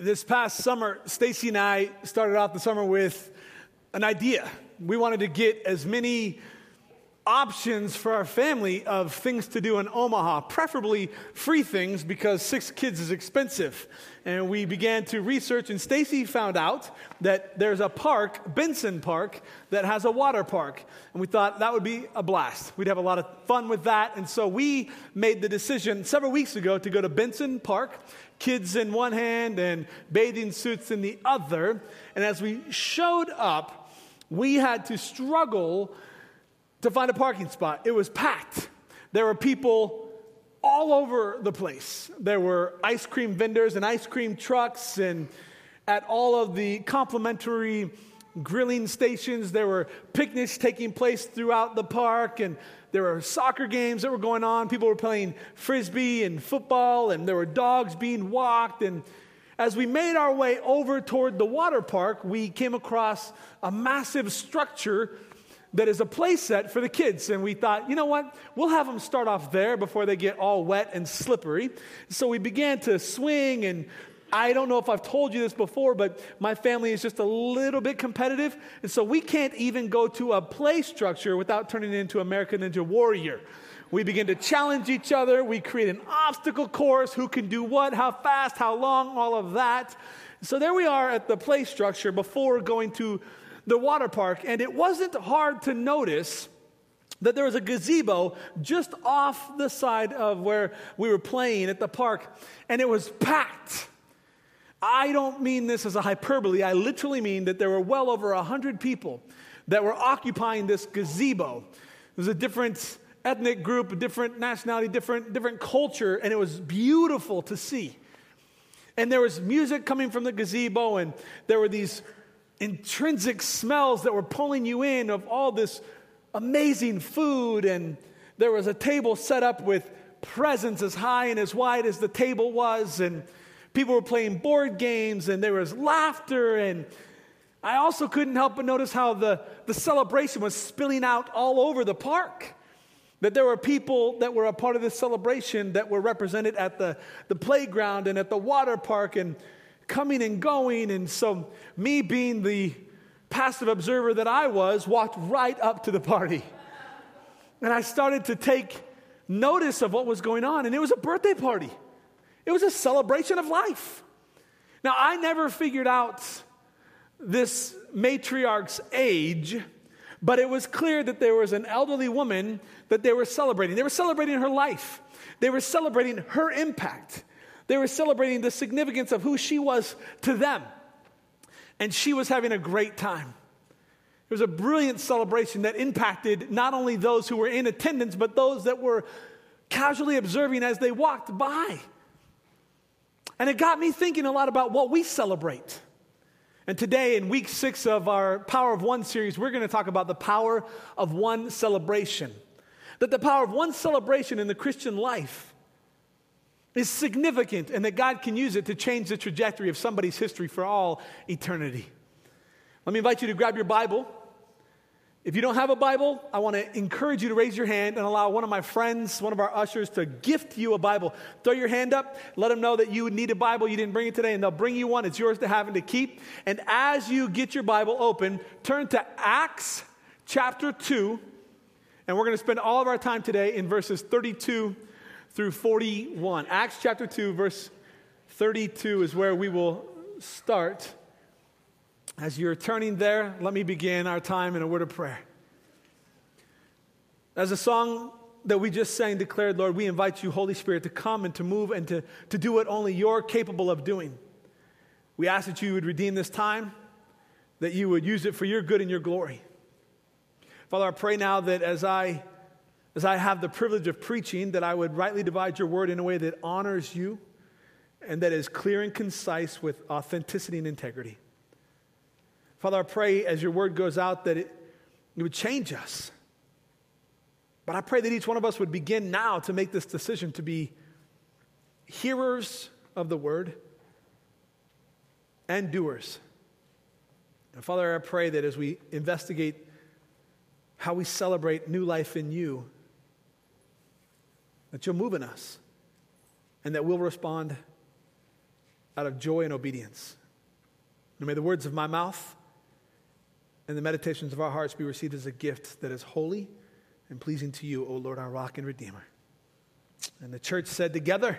This past summer, Stacy and I started off the summer with an idea. We wanted to get as many options for our family of things to do in Omaha, preferably free things because six kids is expensive. And we began to research, and Stacy found out that there's a park, Benson Park, that has a water park. And we thought that would be a blast. We'd have a lot of fun with that. And so we made the decision several weeks ago to go to Benson Park kids in one hand and bathing suits in the other. And as we showed up, we had to struggle to find a parking spot. It was packed. There were people all over the place. There were ice cream vendors and ice cream trucks, and at all of the complimentary grilling stations, there were picnics taking place throughout the park, and there were soccer games that were going on. People were playing frisbee and football, and there were dogs being walked. And as we made our way over toward the water park, we came across a massive structure that is a play set for the kids. And we thought, you know what? We'll have them start off there before they get all wet and slippery. So we began to swing and I don't know if I've told you this before, but my family is just a little bit competitive. And so we can't even go to a play structure without turning into American Ninja Warrior. We begin to challenge each other. We create an obstacle course who can do what, how fast, how long, all of that. So there we are at the play structure before going to the water park. And it wasn't hard to notice that there was a gazebo just off the side of where we were playing at the park, and it was packed. I don't mean this as a hyperbole. I literally mean that there were well over 100 people that were occupying this gazebo. It was a different ethnic group, a different nationality, different, different culture, and it was beautiful to see. And there was music coming from the gazebo, and there were these intrinsic smells that were pulling you in of all this amazing food. And there was a table set up with presents as high and as wide as the table was. And People were playing board games and there was laughter. And I also couldn't help but notice how the, the celebration was spilling out all over the park. That there were people that were a part of this celebration that were represented at the, the playground and at the water park and coming and going. And so, me being the passive observer that I was, walked right up to the party. And I started to take notice of what was going on. And it was a birthday party. It was a celebration of life. Now, I never figured out this matriarch's age, but it was clear that there was an elderly woman that they were celebrating. They were celebrating her life, they were celebrating her impact, they were celebrating the significance of who she was to them. And she was having a great time. It was a brilliant celebration that impacted not only those who were in attendance, but those that were casually observing as they walked by. And it got me thinking a lot about what we celebrate. And today, in week six of our Power of One series, we're going to talk about the power of one celebration. That the power of one celebration in the Christian life is significant and that God can use it to change the trajectory of somebody's history for all eternity. Let me invite you to grab your Bible if you don't have a Bible, I want to encourage you to raise your hand and allow one of my friends, one of our ushers, to gift you a Bible. Throw your hand up, let them know that you need a Bible, you didn't bring it today, and they'll bring you one. It's yours to have and to keep. And as you get your Bible open, turn to Acts chapter 2, and we're going to spend all of our time today in verses 32 through 41. Acts chapter 2, verse 32 is where we will start. As you're turning there, let me begin our time in a word of prayer. As a song that we just sang declared, Lord, we invite you, Holy Spirit, to come and to move and to, to do what only you're capable of doing. We ask that you would redeem this time, that you would use it for your good and your glory. Father, I pray now that as I as I have the privilege of preaching, that I would rightly divide your word in a way that honors you and that is clear and concise with authenticity and integrity. Father, I pray as your word goes out that it, it would change us. But I pray that each one of us would begin now to make this decision to be hearers of the word and doers. And Father, I pray that as we investigate how we celebrate new life in you, that you'll move in us and that we'll respond out of joy and obedience. And may the words of my mouth and the meditations of our hearts be received as a gift that is holy and pleasing to you, O Lord, our rock and redeemer. And the church said together,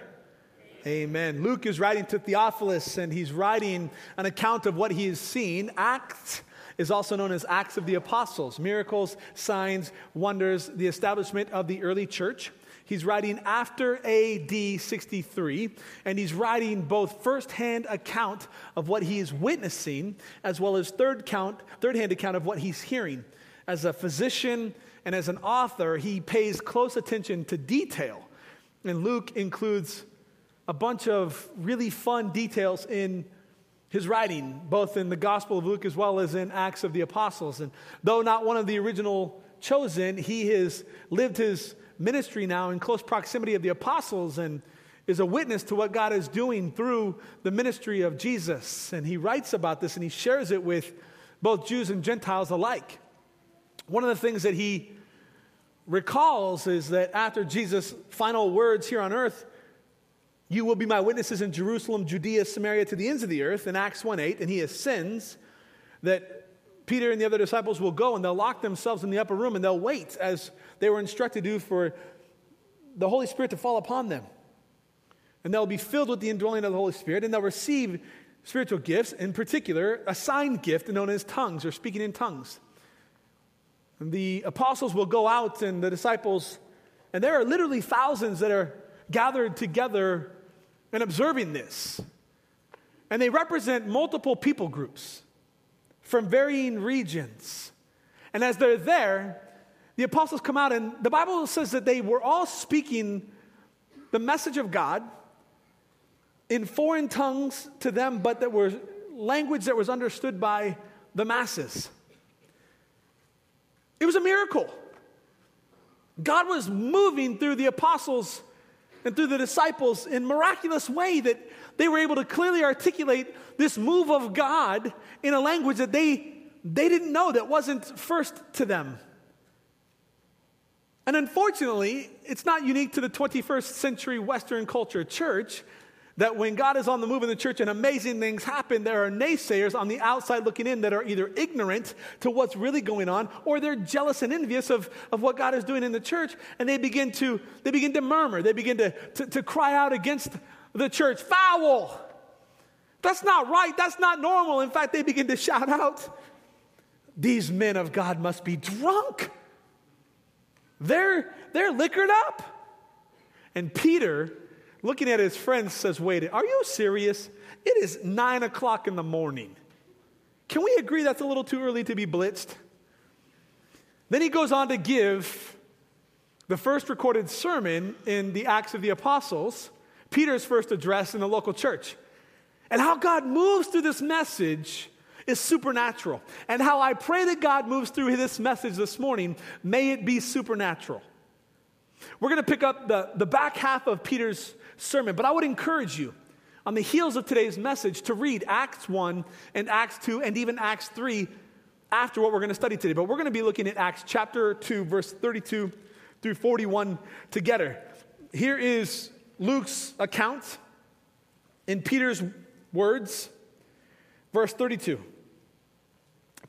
Amen. Luke is writing to Theophilus, and he's writing an account of what he has seen. Acts is also known as Acts of the Apostles miracles, signs, wonders, the establishment of the early church. He's writing after AD 63, and he's writing both firsthand account of what he is witnessing, as well as third count, third-hand account of what he's hearing. As a physician and as an author, he pays close attention to detail. And Luke includes a bunch of really fun details in his writing, both in the Gospel of Luke as well as in Acts of the Apostles. And though not one of the original chosen, he has lived his ministry now in close proximity of the apostles and is a witness to what God is doing through the ministry of Jesus. And he writes about this and he shares it with both Jews and Gentiles alike. One of the things that he recalls is that after Jesus' final words here on earth, you will be my witnesses in Jerusalem, Judea, Samaria, to the ends of the earth, in Acts 1 8, and he ascends, that Peter and the other disciples will go and they'll lock themselves in the upper room and they'll wait as they were instructed to do for the Holy Spirit to fall upon them. And they'll be filled with the indwelling of the Holy Spirit and they'll receive spiritual gifts, in particular, a sign gift known as tongues or speaking in tongues. And the apostles will go out and the disciples, and there are literally thousands that are gathered together and observing this. And they represent multiple people groups from varying regions. And as they're there, the apostles come out, and the Bible says that they were all speaking the message of God in foreign tongues to them, but that were language that was understood by the masses. It was a miracle. God was moving through the apostles and through the disciples in miraculous way that they were able to clearly articulate this move of God in a language that they, they didn't know that wasn't first to them. And unfortunately, it's not unique to the 21st century Western culture church that when God is on the move in the church and amazing things happen, there are naysayers on the outside looking in that are either ignorant to what's really going on or they're jealous and envious of, of what God is doing in the church and they begin to, they begin to murmur, they begin to, to, to cry out against the church, foul. That's not right, that's not normal. In fact, they begin to shout out, these men of God must be drunk. They're, they're liquored up. And Peter looking at his friends, says, Wait, are you serious? It is nine o'clock in the morning. Can we agree that's a little too early to be blitzed? Then he goes on to give the first recorded sermon in the Acts of the Apostles, Peter's first address in the local church. And how God moves through this message is supernatural. And how I pray that God moves through this message this morning, may it be supernatural. We're going to pick up the, the back half of Peter's sermon. But I would encourage you, on the heels of today's message, to read Acts 1 and Acts 2 and even Acts 3 after what we're going to study today. But we're going to be looking at Acts chapter 2, verse 32 through 41 together. Here is Luke's account in Peter's words, verse 32.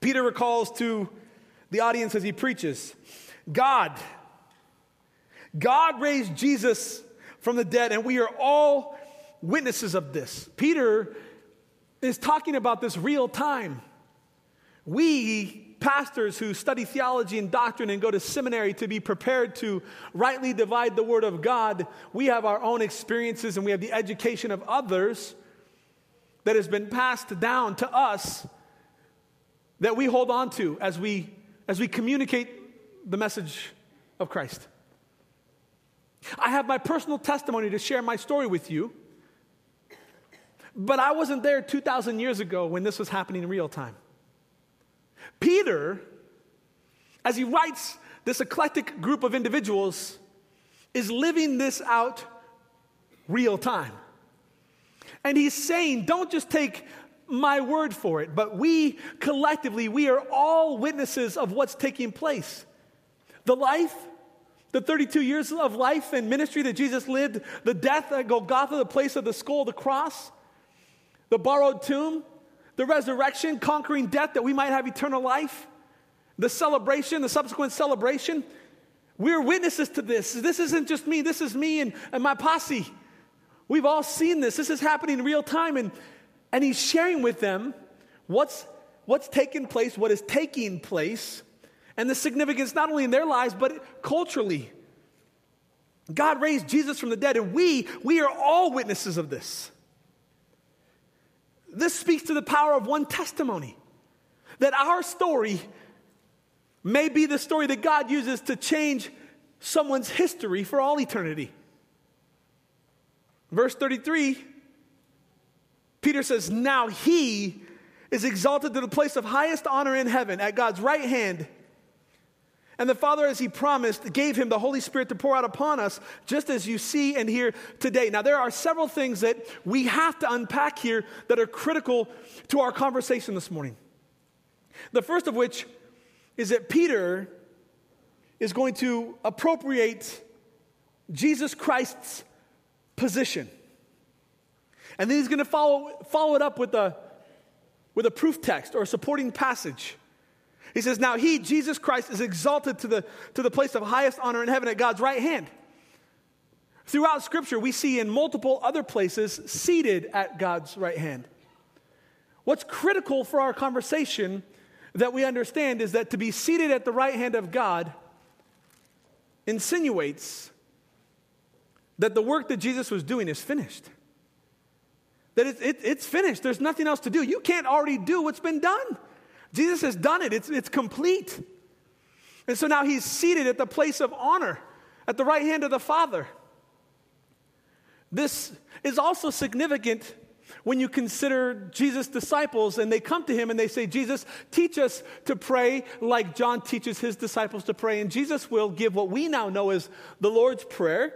Peter recalls to the audience as he preaches God, God raised Jesus from the dead, and we are all witnesses of this. Peter is talking about this real time. We, pastors who study theology and doctrine and go to seminary to be prepared to rightly divide the word of God, we have our own experiences and we have the education of others that has been passed down to us that we hold on to as we as we communicate the message of Christ. I have my personal testimony to share my story with you. But I wasn't there 2,000 years ago when this was happening in real time. Peter, as he writes this eclectic group of individuals, is living this out real time. And he's saying, don't just take my word for it, but we collectively, we are all witnesses of what's taking place. The life, the 32 years of life and ministry that Jesus lived, the death at Golgotha, the place of the skull, the cross, the borrowed tomb, the resurrection, conquering death that we might have eternal life, the celebration, the subsequent celebration. We're witnesses to this. This isn't just me, this is me and, and my posse. We've all seen this. This is happening in real time. And, and he's sharing with them what's, what's taking place, what is taking place, and the significance not only in their lives, but culturally. God raised Jesus from the dead, and we, we are all witnesses of this. This speaks to the power of one testimony that our story may be the story that God uses to change someone's history for all eternity. Verse 33, Peter says, Now he is exalted to the place of highest honor in heaven at God's right hand. And the Father, as He promised, gave Him the Holy Spirit to pour out upon us, just as you see and hear today. Now, there are several things that we have to unpack here that are critical to our conversation this morning. The first of which is that Peter is going to appropriate Jesus Christ's position. And then he's going to follow, follow it up with a, with a proof text or a supporting passage. He says, Now he, Jesus Christ, is exalted to the, to the place of highest honor in heaven at God's right hand. Throughout Scripture, we see in multiple other places seated at God's right hand. What's critical for our conversation that we understand is that to be seated at the right hand of God insinuates that the work that Jesus was doing is finished. That it, it, it's finished. There's nothing else to do. You can't already do what's been done. Jesus has done it, it's, it's complete. And so now he's seated at the place of honor at the right hand of the Father. This is also significant when you consider Jesus' disciples and they come to him and they say, Jesus, teach us to pray like John teaches his disciples to pray. And Jesus will give what we now know as the Lord's Prayer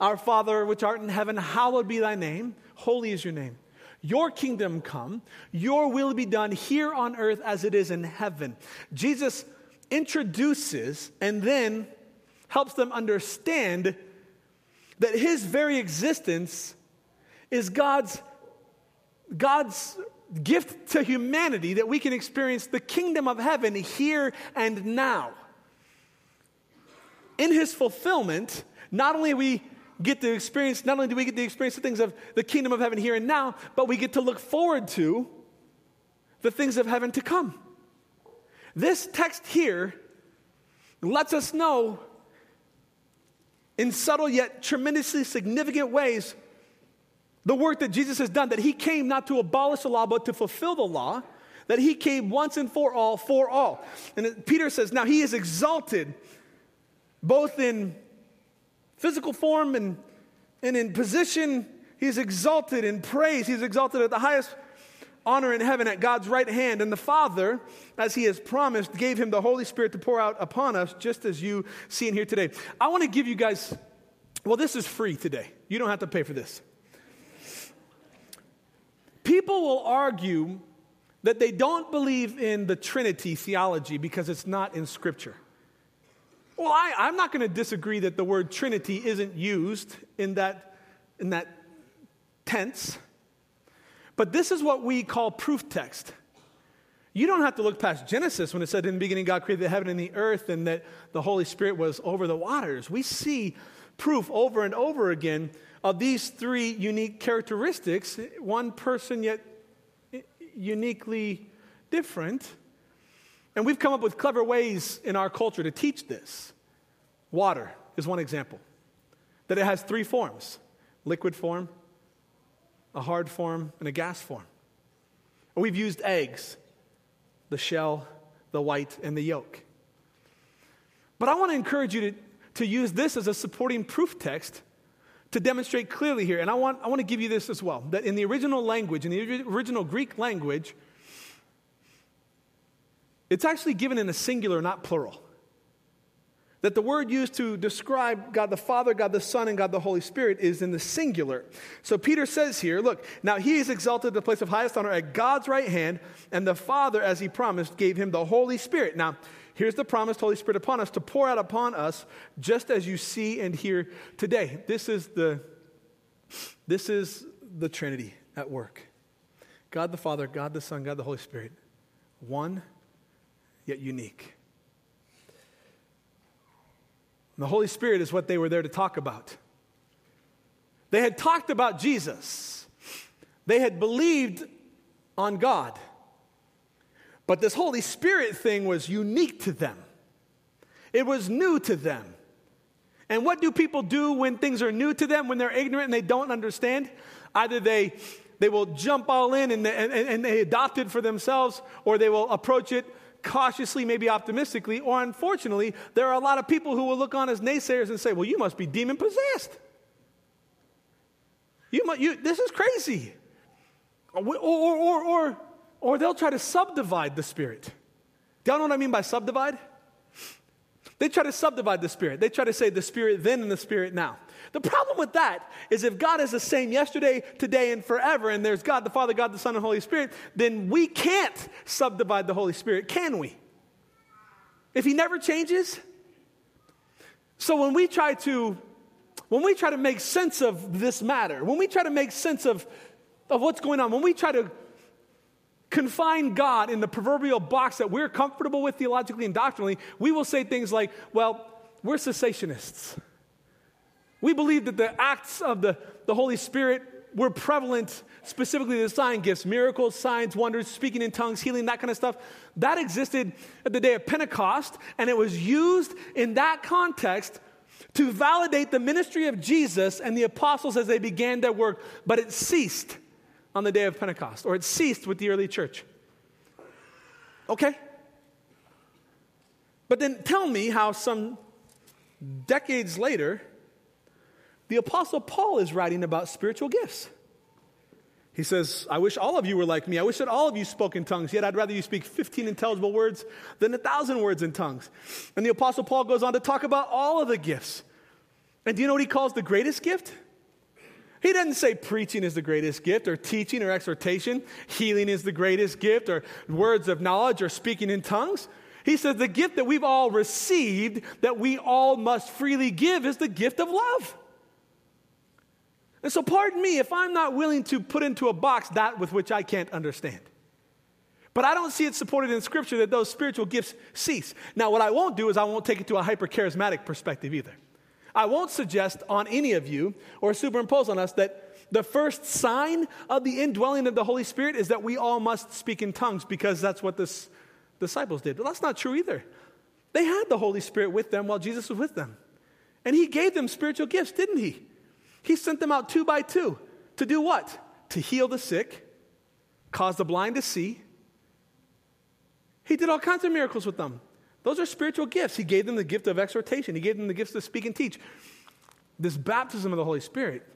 Our Father, which art in heaven, hallowed be thy name, holy is your name. Your kingdom come, your will be done here on earth as it is in heaven. Jesus introduces and then helps them understand that his very existence is God's God's gift to humanity that we can experience the kingdom of heaven here and now. In his fulfillment, not only we get to experience, not only do we get to experience the things of the kingdom of heaven here and now, but we get to look forward to the things of heaven to come. This text here lets us know in subtle yet tremendously significant ways the work that Jesus has done, that he came not to abolish the law, but to fulfill the law, that he came once and for all, for all. And Peter says, now he is exalted both in physical form and, and in position. He's exalted in praise. He's exalted at the highest honor in heaven at God's right hand. And the Father, as He has promised, gave Him the Holy Spirit to pour out upon us, just as you see in here today. I want to give you guys, well, this is free today. You don't have to pay for this. People will argue that they don't believe in the Trinity theology because it's not in Scripture. Well, I, am not going to disagree that the word Trinity isn't used in that, in that tense, but this is what we call proof text. You don't have to look past Genesis when it said, In the beginning, God created the heaven and the earth, and that the Holy Spirit was over the waters. We see proof over and over again of these three unique characteristics, one person yet uniquely different. And we've come up with clever ways in our culture to teach this. Water is one example, that it has three forms liquid form, a hard form, and a gas form. And we've used eggs the shell, the white, and the yolk. But I want to encourage you to, to use this as a supporting proof text to demonstrate clearly here, and I want, I want to give you this as well that in the original language, in the original Greek language, it's actually given in a singular, not plural. That the word used to describe God the Father, God the Son, and God the Holy Spirit is in the singular. So Peter says here, look, now he is exalted to the place of highest honor at God's right hand, and the Father, as he promised, gave him the Holy Spirit. Now, Here's the promised Holy Spirit upon us to pour out upon us, just as you see and hear today. This is the, this is the Trinity at work. God the Father, God the Son, God the Holy Spirit. One, yet unique. And the Holy Spirit is what they were there to talk about. They had talked about Jesus, they had believed on God. But this Holy Spirit thing was unique to them, it was new to them. And what do people do when things are new to them, when they're ignorant and they don't understand? Either they, they will jump all in and, and, and they adopt it for themselves, or they will approach it cautiously, maybe optimistically, or unfortunately, there are a lot of people who will look on as naysayers and say, Well, you must be demon possessed. You, must, you, this is crazy. Or, or, or, or, or they'll try to subdivide the Spirit. Do y'all know what I mean by subdivide? They try to subdivide the Spirit. They try to say the Spirit then and the Spirit now. The problem with that is if God is the same yesterday, today, and forever, and there's God the Father, God the Son, and Holy Spirit, then we can't subdivide the Holy Spirit, can we? If He never changes? So when we try to when we try to make sense of this matter, when we try to make sense of, of what's going on, when we try to confine God in the proverbial box that we're comfortable with theologically and doctrinally, we will say things like, well, we're cessationists. We believe that the acts of the, the Holy Spirit were prevalent, specifically the sign gifts, miracles, signs, wonders, speaking in tongues, healing, that kind of stuff. That existed at the day of Pentecost, and it was used in that context to validate the ministry of Jesus and the apostles as they began their work, but it ceased on the day of Pentecost, or it ceased with the early church. Okay? But then tell me how some decades later, the Apostle Paul is writing about spiritual gifts. He says, I wish all of you were like me. I wish that all of you spoke in tongues, yet I'd rather you speak 15 intelligible words than a thousand words in tongues. And the Apostle Paul goes on to talk about all of the gifts. And do you know what he calls the greatest gift? He doesn't say preaching is the greatest gift, or teaching or exhortation, healing is the greatest gift, or words of knowledge, or speaking in tongues. He says the gift that we've all received, that we all must freely give, is the gift of love. And so, pardon me if I'm not willing to put into a box that with which I can't understand. But I don't see it supported in Scripture that those spiritual gifts cease. Now, what I won't do is I won't take it to a hyper charismatic perspective either. I won't suggest on any of you or superimpose on us that the first sign of the indwelling of the Holy Spirit is that we all must speak in tongues because that's what the disciples did. But that's not true either. They had the Holy Spirit with them while Jesus was with them. And he gave them spiritual gifts, didn't he? He sent them out two by two to do what? To heal the sick, cause the blind to see. He did all kinds of miracles with them. Those are spiritual gifts. He gave them the gift of exhortation, He gave them the gifts to speak and teach. This baptism of the Holy Spirit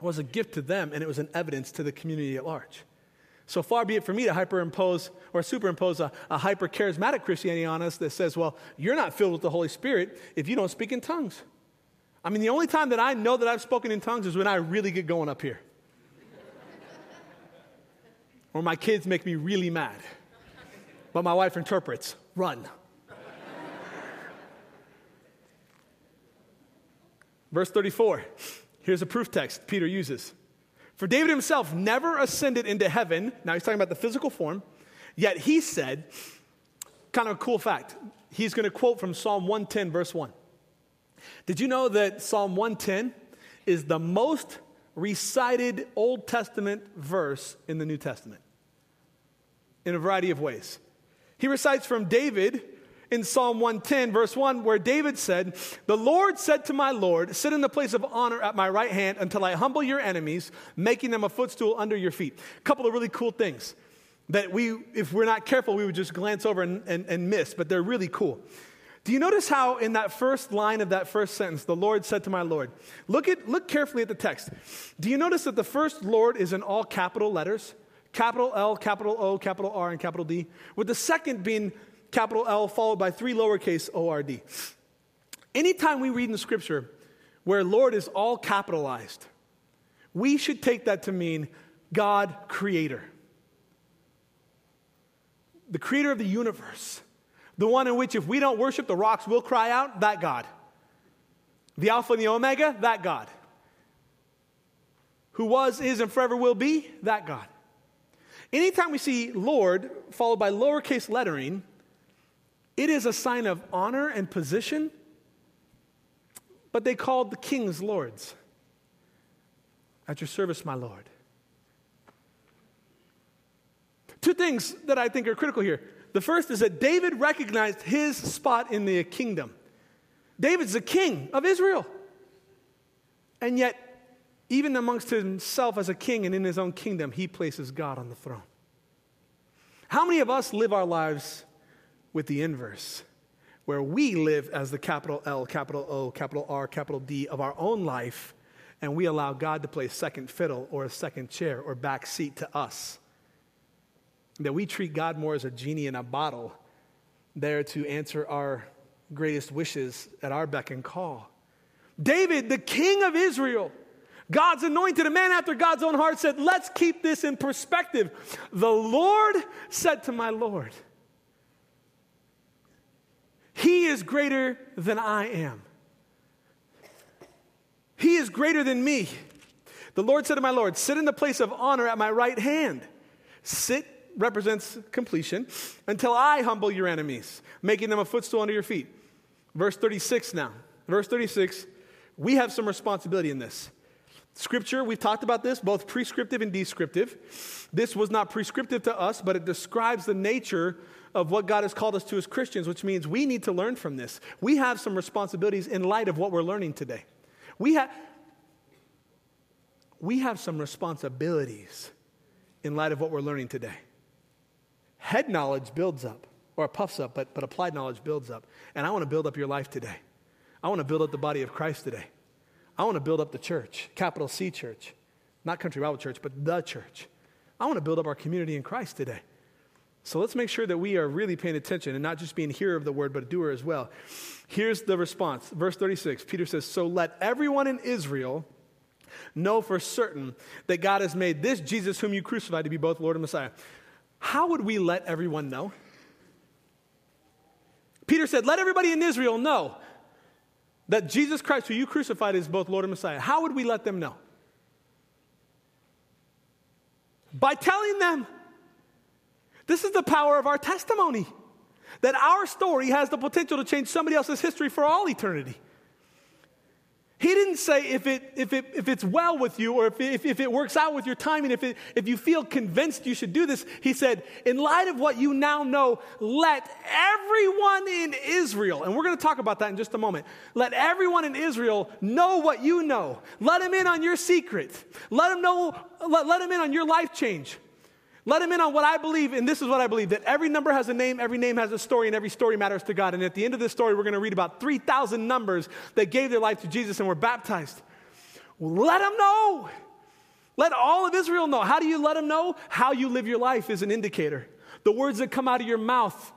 was a gift to them, and it was an evidence to the community at large. So far be it for me to hyperimpose or superimpose a, a hyper charismatic Christianity on us that says, well, you're not filled with the Holy Spirit if you don't speak in tongues. I mean, the only time that I know that I've spoken in tongues is when I really get going up here. or my kids make me really mad. But my wife interprets run. Verse 34, here's a proof text Peter uses. For David himself never ascended into heaven. Now he's talking about the physical form. Yet he said, kind of a cool fact. He's going to quote from Psalm 110, verse 1. Did you know that Psalm 110 is the most recited Old Testament verse in the New Testament? In a variety of ways. He recites from David in Psalm 110, verse 1, where David said, The Lord said to my Lord, Sit in the place of honor at my right hand until I humble your enemies, making them a footstool under your feet. A couple of really cool things that we, if we're not careful, we would just glance over and, and, and miss, but they're really cool. Do you notice how in that first line of that first sentence, the Lord said to my Lord? Look, at, look carefully at the text. Do you notice that the first Lord is in all capital letters? Capital L, capital O, capital R, and capital D, with the second being capital L followed by three lowercase o r d. Anytime we read in the scripture where Lord is all capitalized, we should take that to mean God creator. The creator of the universe. The one in which if we don't worship, the rocks will cry out, that God. The Alpha and the Omega, that God. Who was, is, and forever will be, that God. Anytime we see Lord followed by lowercase lettering, it is a sign of honor and position, but they called the kings lords. At your service, my Lord. Two things that I think are critical here. The first is that David recognized his spot in the kingdom. David's the king of Israel. And yet, even amongst himself as a king and in his own kingdom, he places God on the throne. How many of us live our lives with the inverse, where we live as the capital L, capital O, capital R, capital D of our own life, and we allow God to play second fiddle or a second chair or back seat to us? That we treat God more as a genie in a bottle, there to answer our greatest wishes at our beck and call. David, the king of Israel, God's anointed, a man after God's own heart, said, Let's keep this in perspective. The Lord said to my Lord, He is greater than I am. He is greater than me. The Lord said to my Lord, Sit in the place of honor at my right hand. Sit represents completion until I humble your enemies, making them a footstool under your feet. Verse 36 now. Verse 36, we have some responsibility in this. Scripture, we've talked about this, both prescriptive and descriptive. This was not prescriptive to us, but it describes the nature of what God has called us to as Christians, which means we need to learn from this. We have some responsibilities in light of what we're learning today. We have, we have some responsibilities in light of what we're learning today. Head knowledge builds up, or puffs up, but, but applied knowledge builds up. And I want to build up your life today. I want to build up the body of Christ today. I want to build up the church, capital C church, not Country Bible Church, but the church. I want to build up our community in Christ today. So let's make sure that we are really paying attention and not just being hearer of the word, but a doer as well. Here's the response. Verse 36 Peter says, So let everyone in Israel know for certain that God has made this Jesus, whom you crucified, to be both Lord and Messiah. How would we let everyone know? Peter said, Let everybody in Israel know that Jesus Christ, who you crucified, is both Lord and Messiah. How would we let them know? By telling them. This is the power of our testimony that our story has the potential to change somebody else's history for all eternity. He didn't say if, it, if, it, if it's well with you or if, if, if it works out with your timing, if, it, if you feel convinced you should do this. He said, in light of what you now know, let everyone in Israel, and we're going to talk about that in just a moment, let everyone in Israel know what you know. Let them in on your secret. Let them know, let, let them in on your life change. Let him in on what I believe, and this is what I believe that every number has a name, every name has a story, and every story matters to God. And at the end of this story, we're going to read about 3,000 numbers that gave their life to Jesus and were baptized. Let them know. Let all of Israel know. How do you let them know? How you live your life is an indicator. The words that come out of your mouth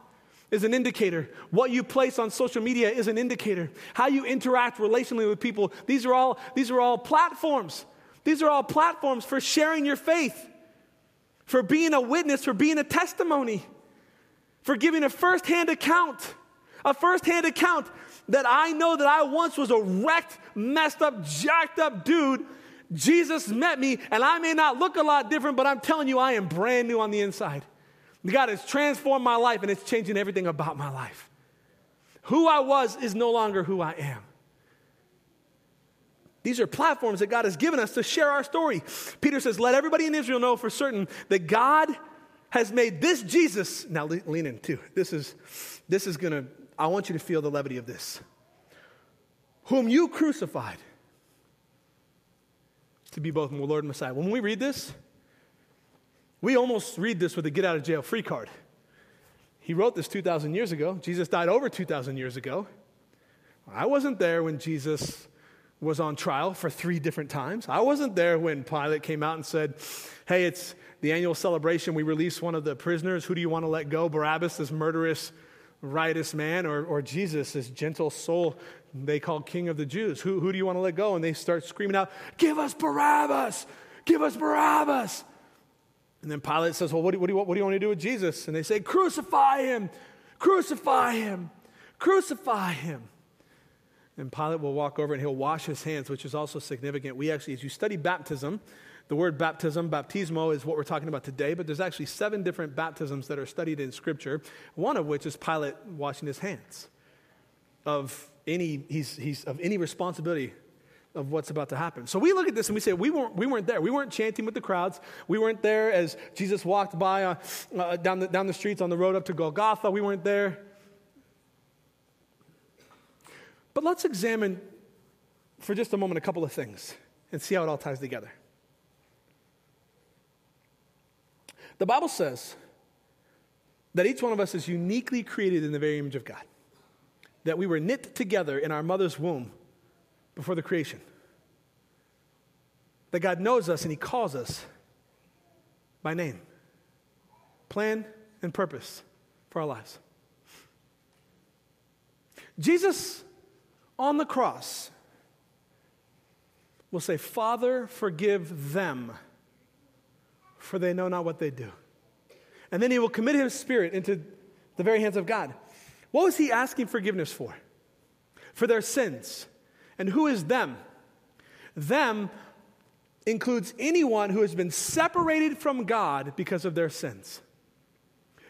is an indicator. What you place on social media is an indicator. How you interact relationally with people, these are all, these are all platforms. These are all platforms for sharing your faith for being a witness, for being a testimony, for giving a firsthand account, a firsthand account that I know that I once was a wrecked, messed up, jacked up dude. Jesus met me, and I may not look a lot different, but I'm telling you, I am brand new on the inside. God has transformed my life, and it's changing everything about my life. Who I was is no longer who I am. These are platforms that God has given us to share our story. Peter says, Let everybody in Israel know for certain that God has made this Jesus. Now lean in too. This is, this is to, I want you to feel the levity of this. Whom you crucified to be both Lord and Messiah. When we read this, we almost read this with a get out of jail free card. He wrote this 2,000 years ago. Jesus died over 2,000 years ago. I wasn't there when Jesus was on trial for three different times. I wasn't there when Pilate came out and said, Hey, it's the annual celebration. We release one of the prisoners. Who do you want to let go? Barabbas, this murderous, riotous man, or, or Jesus, this gentle soul they call King of the Jews? Who, who do you want to let go? And they start screaming out, Give us Barabbas! Give us Barabbas! And then Pilate says, Well, what do, what, do what do you want to do with Jesus? And they say, Crucify him! Crucify him! Crucify him! And Pilate will walk over and he'll wash his hands, which is also significant. We actually, as you study baptism, The word baptism, baptismo, is what we're talking about today, but there's actually seven different baptisms that are studied in Scripture, one of which is Pilate washing his hands of any, he's, he's of any responsibility of what's about to happen. So we look at this and we say, we weren't, we weren't there. We weren't chanting with the crowds. We weren't there as Jesus walked by uh, uh, down, the, down the streets on the road up to Golgotha. We weren't there. But let's examine for just a moment a couple of things and see how it all ties together. The Bible says that each one of us is uniquely created in the very image of God, that we were knit together in our mother's womb before the creation. That God knows us and He calls us by name, plan, and purpose for our lives. Jesus on the cross will say, Father, forgive them for they know not what they do. And then he will commit his spirit into the very hands of God. What was he asking forgiveness for? For their sins. And who is them? Them includes anyone who has been separated from God because of their sins.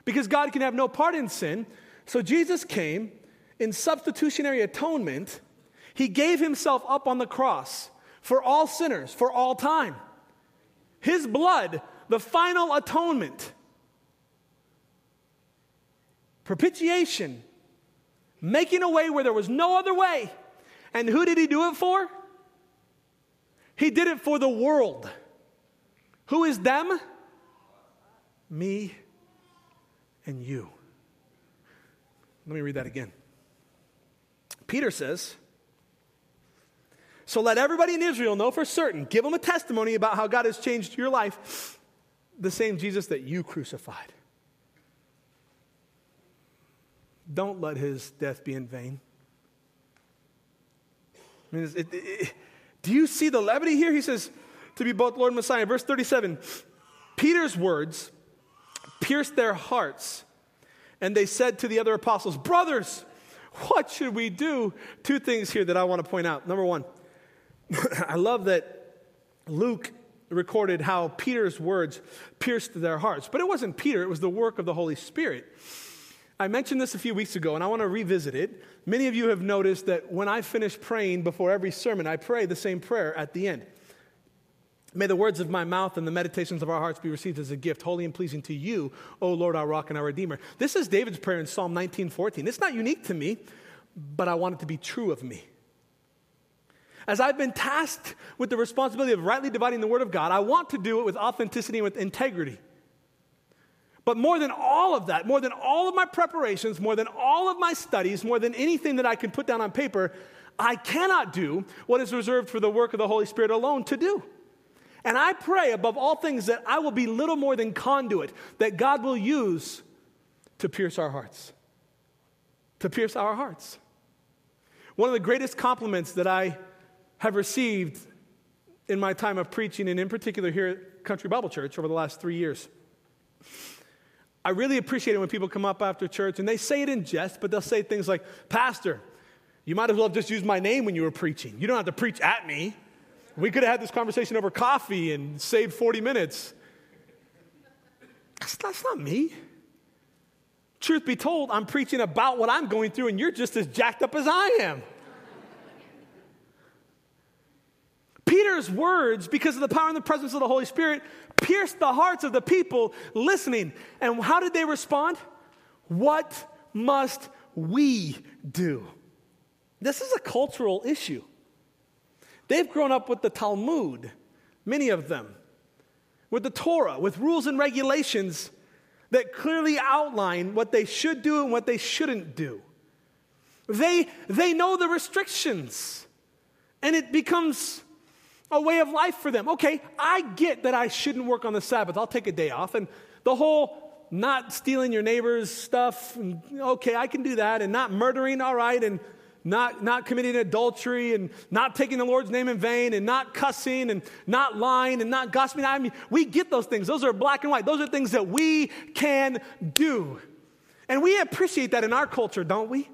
Because God can have no part in sin, so Jesus came in substitutionary atonement. He gave himself up on the cross for all sinners, for all time. His blood the final atonement, propitiation, making a way where there was no other way. And who did he do it for? He did it for the world. Who is them? Me and you. Let me read that again. Peter says, So let everybody in Israel know for certain, give them a testimony about how God has changed your life the same Jesus that you crucified. Don't let his death be in vain. I mean, it, it, do you see the levity here? He says, to be both Lord and Messiah. Verse 37 Peter's words pierced their hearts, and they said to the other apostles, Brothers, what should we do? Two things here that I want to point out. Number one, I love that Luke recorded how Peter's words pierced their hearts. But it wasn't Peter, it was the work of the Holy Spirit. I mentioned this a few weeks ago, and I want to revisit it. Many of you have noticed that when I finish praying before every sermon, I pray the same prayer at the end. May the words of my mouth and the meditations of our hearts be received as a gift, holy and pleasing to you, O Lord, our rock and our redeemer. This is David's prayer in Psalm 19:14. It's not unique to me, but I want it to be true of me. As I've been tasked with the responsibility of rightly dividing the Word of God, I want to do it with authenticity and with integrity. But more than all of that, more than all of my preparations, more than all of my studies, more than anything that I can put down on paper, I cannot do what is reserved for the work of the Holy Spirit alone to do. And I pray above all things that I will be little more than conduit that God will use to pierce our hearts. To pierce our hearts. One of the greatest compliments that I have received in my time of preaching, and in particular here at Country Bible Church over the last three years. I really appreciate it when people come up after church and they say it in jest, but they'll say things like, Pastor, you might as well have just used my name when you were preaching. You don't have to preach at me. We could have had this conversation over coffee and saved 40 minutes. That's, that's not me. Truth be told, I'm preaching about what I'm going through, and you're just as jacked up as I am. Peter's words, because of the power and the presence of the Holy Spirit, pierced the hearts of the people listening. And how did they respond? What must we do? This is a cultural issue. They've grown up with the Talmud, many of them, with the Torah, with rules and regulations that clearly outline what they should do and what they shouldn't do. They, they know the restrictions, and it becomes a way of life for them. Okay, I get that I shouldn't work on the Sabbath. I'll take a day off. And the whole not stealing your neighbor's stuff, okay, I can do that. And not murdering, all right. And not, not committing adultery and not taking the Lord's name in vain and not cussing and not lying and not gossiping. I mean, we get those things. Those are black and white. Those are things that we can do. And we appreciate that in our culture, don't we?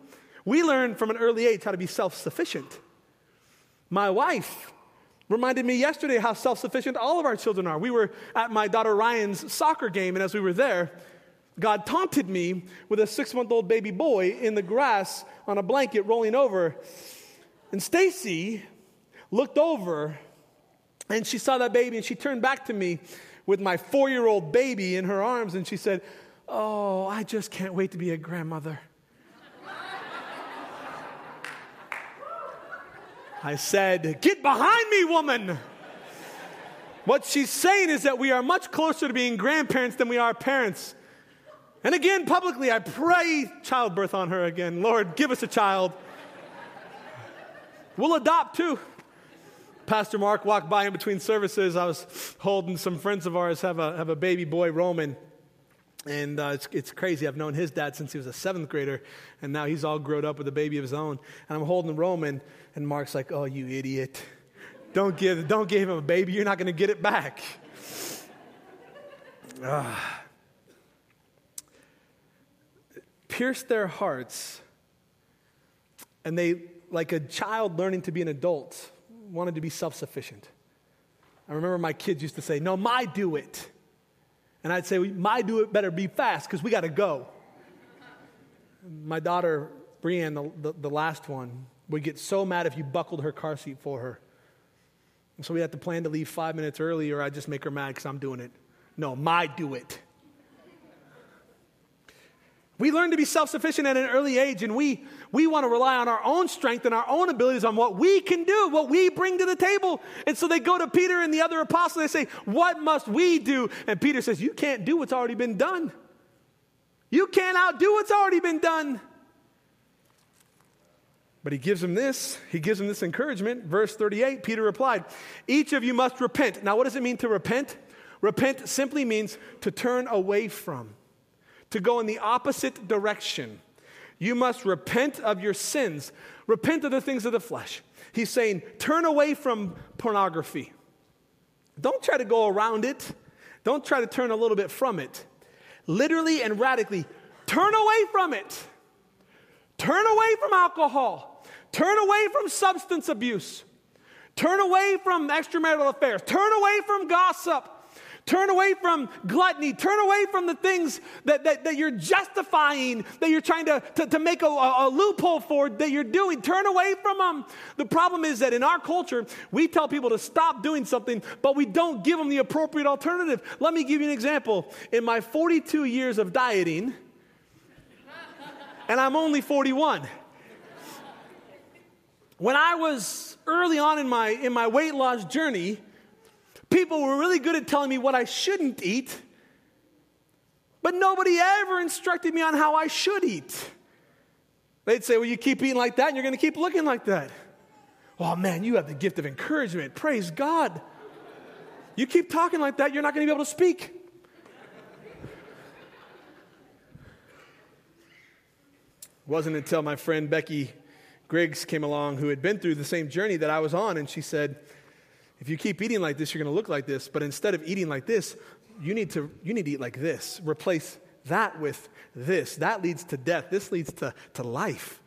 We learn from an early age how to be self sufficient. My wife Reminded me yesterday how self sufficient all of our children are. We were at my daughter Ryan's soccer game, and as we were there, God taunted me with a six month old baby boy in the grass on a blanket rolling over. And Stacy looked over and she saw that baby and she turned back to me with my four year old baby in her arms and she said, Oh, I just can't wait to be a grandmother. I said, Get behind me, woman. What she's saying is that we are much closer to being grandparents than we are parents. And again, publicly, I pray childbirth on her again. Lord, give us a child. We'll adopt too. Pastor Mark walked by in between services. I was holding some friends of ours have a, have a baby boy, Roman. And uh, it's, it's crazy. I've known his dad since he was a seventh grader, and now he's all grown up with a baby of his own. And I'm holding Roman, and Mark's like, Oh, you idiot. Don't give, don't give him a baby. You're not going to get it back. Uh, pierced their hearts, and they, like a child learning to be an adult, wanted to be self sufficient. I remember my kids used to say, No, my do it. And I'd say, My do it better be fast because we got to go. My daughter, Brienne, the, the, the, last one, would get so mad if you buckled her car seat for her. And so we had to plan to leave five minutes early, or I'd just make her mad because I'm doing it. No, my do it. We learn to be self sufficient at an early age, and we, we want to rely on our own strength and our own abilities on what we can do, what we bring to the table. And so they go to Peter and the other apostles, they say, What must we do? And Peter says, You can't do what's already been done. You can't outdo what's already been done. But he gives him this. He gives him this encouragement. Verse 38 Peter replied, Each of you must repent. Now, what does it mean to repent? Repent simply means to turn away from to go in the opposite direction. You must repent of your sins, repent of the things of the flesh. He's saying, turn away from pornography. Don't try to go around it, don't try to turn a little bit from it. Literally and radically, turn away from it. Turn away from alcohol. Turn away from substance abuse. Turn away from extramarital affairs. Turn away from gossip. Turn away from gluttony. Turn away from the things that, that, that you're justifying, that you're trying to, to, to make a, a, loophole for, that you're doing. Turn away from them. The problem is that in our culture, we tell people to stop doing something, but we don't give them the appropriate alternative. Let me give you an example. In my 42 years of dieting, and I'm only 41. When I was early on in my, in my weight loss journey, people were really good at telling me what I shouldn't eat, but nobody ever instructed me on how I should eat. They'd say, Well, you keep eating like that, and you're going to keep looking like that. Oh, man, you have the gift of encouragement. Praise God. You keep talking like that, you're not going to be able to speak. It wasn't until my friend Becky Griggs came along, who had been through the same journey that I was on, and she said, if you keep eating like this, you're going to look like this. But instead of eating like this, you need to, you need to eat like this. Replace that with this. That leads to death. This leads to, to life.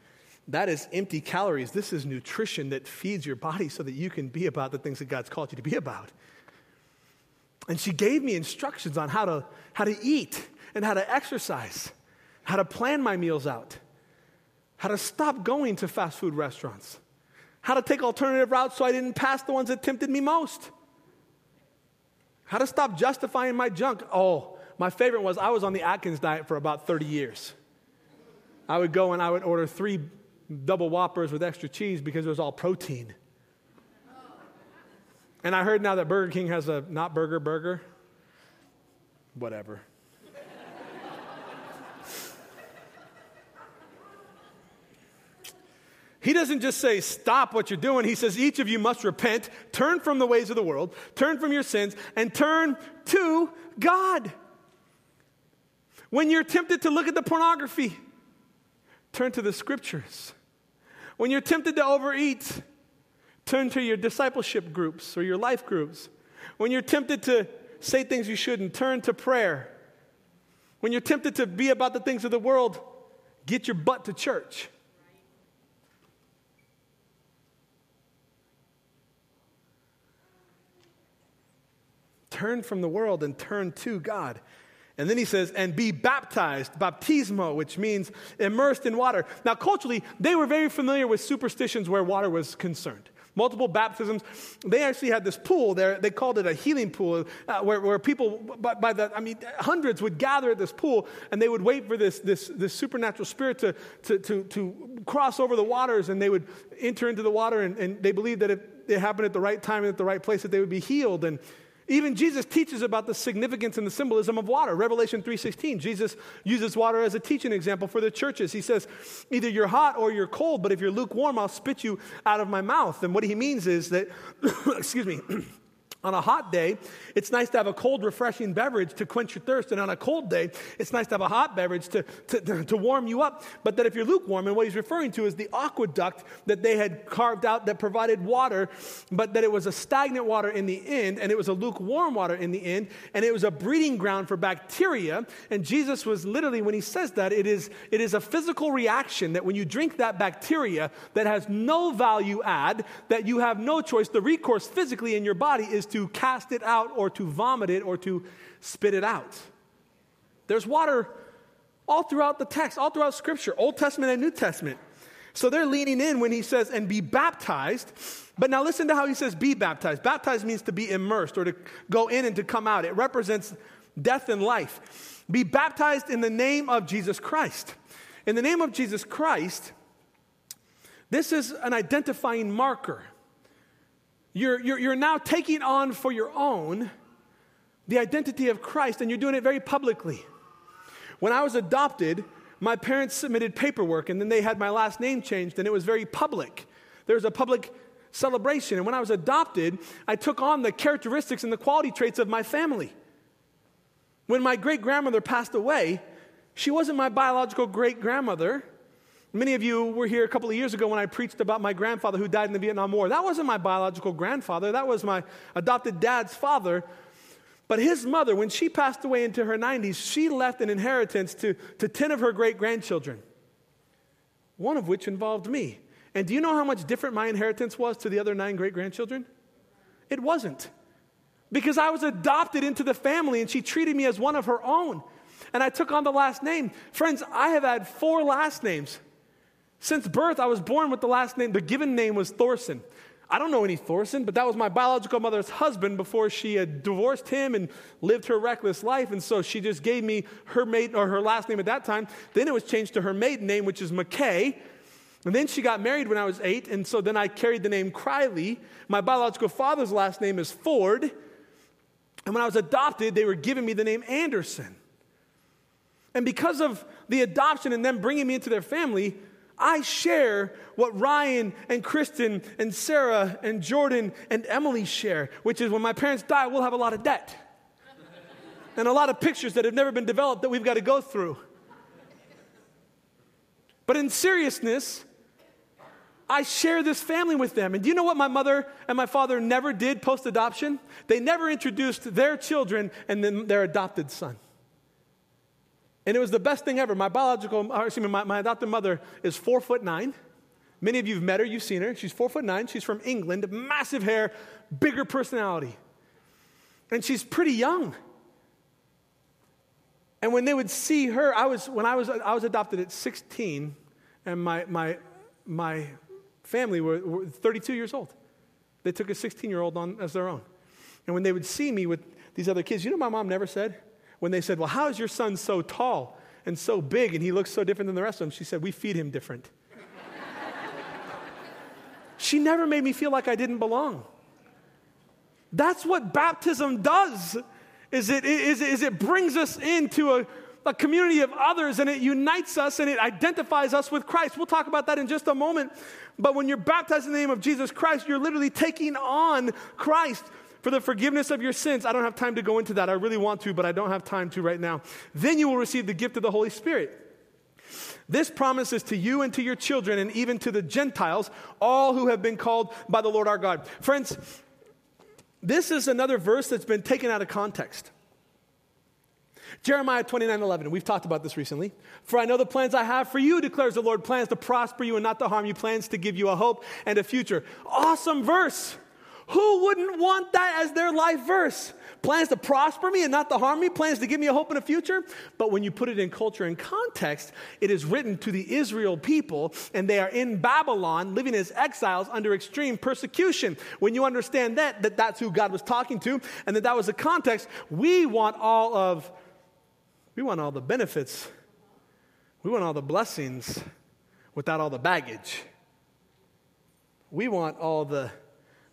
That is empty calories. This is nutrition that feeds your body so that you can be about the things that God's called you to be about. And she gave me instructions on how to, how to eat and how to exercise, how to plan my meals out, how to stop going to fast food restaurants how to take alternative routes so I didn't pass the ones that tempted me most, how to stop justifying my junk. Oh, my favorite was I was on the Atkins diet for about 30 years. I would go and I would order three double whoppers with extra cheese because it was all protein. And I heard now that Burger King has a not burger burger. Whatever. He doesn't just say, stop what you're doing. He says, each of you must repent, turn from the ways of the world, turn from your sins, and turn to God. When you're tempted to look at the pornography, turn to the scriptures. When you're tempted to overeat, turn to your discipleship groups or your life groups. When you're tempted to say things you shouldn't, turn to prayer. When you're tempted to be about the things of the world, get your butt to church. Turn from the world and turn to God. And then he says, and be baptized, baptismo, which means immersed in water. Now, culturally, they were very familiar with superstitions where water was concerned. Multiple baptisms. They actually had this pool there. They called it a healing pool, uh, where, where people, by, by, the, I mean, hundreds would gather at this pool and they would wait for this, this, this supernatural spirit to, to, to, to cross over the waters and they would enter into the water. And, and they believed that if it happened at the right time and at the right place, that they would be healed. And even Jesus teaches about the significance and the symbolism of water. Revelation 3:16, Jesus uses water as a teaching example for the churches. He says, "Either you're hot or you're cold, but if you're lukewarm, I'll spit you out of my mouth." And what he means is that excuse me, On a hot day, it's nice to have a cold, refreshing beverage to quench your thirst. And on a cold day, it's nice to have a hot beverage to, to, to, warm you up. But that if you're lukewarm, and what he's referring to is the aqueduct that they had carved out that provided water, but that it was a stagnant water in the end, and it was a lukewarm water in the end, and it was a breeding ground for bacteria. And Jesus was literally, when he says that, it is, it is a physical reaction that when you drink that bacteria that has no value add, that you have no choice, the recourse physically in your body is to to cast it out or to vomit it or to spit it out. There's water all throughout the text, all throughout Scripture, Old Testament and New Testament. So they're leaning in when he says, and be baptized. But now listen to how he says, be baptized. Baptized means to be immersed or to go in and to come out. It represents death and life. Be baptized in the name of Jesus Christ. In the name of Jesus Christ, this is an identifying marker. You're, you're, you're now taking on for your own the identity of Christ, and you're doing it very publicly. When I was adopted, my parents submitted paperwork, and then they had my last name changed, and it was very public. There was a public celebration. And when I was adopted, I took on the characteristics and the quality traits of my family. When my great grandmother passed away, she wasn't my biological great grandmother. Many of you were here a couple of years ago when I preached about my grandfather who died in the Vietnam War. That wasn't my biological grandfather, that was my adopted dad's father. But his mother, when she passed away into her 90s, she left an inheritance to, to 10 of her great grandchildren, one of which involved me. And do you know how much different my inheritance was to the other nine great grandchildren? It wasn't. Because I was adopted into the family and she treated me as one of her own. And I took on the last name. Friends, I have had four last names. Since birth, I was born with the last name. The given name was Thorson. I don't know any Thorson, but that was my biological mother's husband before she had divorced him and lived her reckless life. And so she just gave me her maiden or her last name at that time. Then it was changed to her maiden name, which is McKay. And then she got married when I was eight, and so then I carried the name Criley. My biological father's last name is Ford. And when I was adopted, they were giving me the name Anderson. And because of the adoption and them bringing me into their family, I share what Ryan and Kristen and Sarah and Jordan and Emily share, which is when my parents die, we'll have a lot of debt and a lot of pictures that have never been developed that we've got to go through. But in seriousness, I share this family with them. And do you know what my mother and my father never did post adoption? They never introduced their children and then their adopted son. And it was the best thing ever. My biological, uh, excuse me, my, my adopted mother is four foot nine. Many of you have met her, you've seen her. She's four foot nine. She's from England, massive hair, bigger personality. And she's pretty young. And when they would see her, I was, when I was, I was adopted at 16, and my, my, my family were, were 32 years old. They took a 16 year old on as their own. And when they would see me with these other kids, you know, my mom never said, when they said, Well, how is your son so tall and so big and he looks so different than the rest of them? She said, We feed him different. she never made me feel like I didn't belong. That's what baptism does. Is it, is, is it brings us into a, a community of others and it unites us and it identifies us with Christ. We'll talk about that in just a moment. But when you're baptized in the name of Jesus Christ, you're literally taking on Christ for the forgiveness of your sins. I don't have time to go into that. I really want to, but I don't have time to right now. Then you will receive the gift of the Holy Spirit. This promise is to you and to your children and even to the Gentiles, all who have been called by the Lord our God. Friends, this is another verse that's been taken out of context. Jeremiah 29 11. We've talked about this recently. For I know the plans I have for you, declares the Lord plans to prosper you and not to harm you, plans to give you a hope and a future. Awesome verse. Who wouldn't want that as their life verse? Plans to prosper me and not to harm me, plans to give me a hope in a future. But when you put it in culture and context, it is written to the Israel people, and they are in Babylon, living as exiles under extreme persecution. When you understand that, that that's who God was talking to, and that that was the context, we want all of, we want all the benefits, we want all the blessings without all the baggage. We want all the,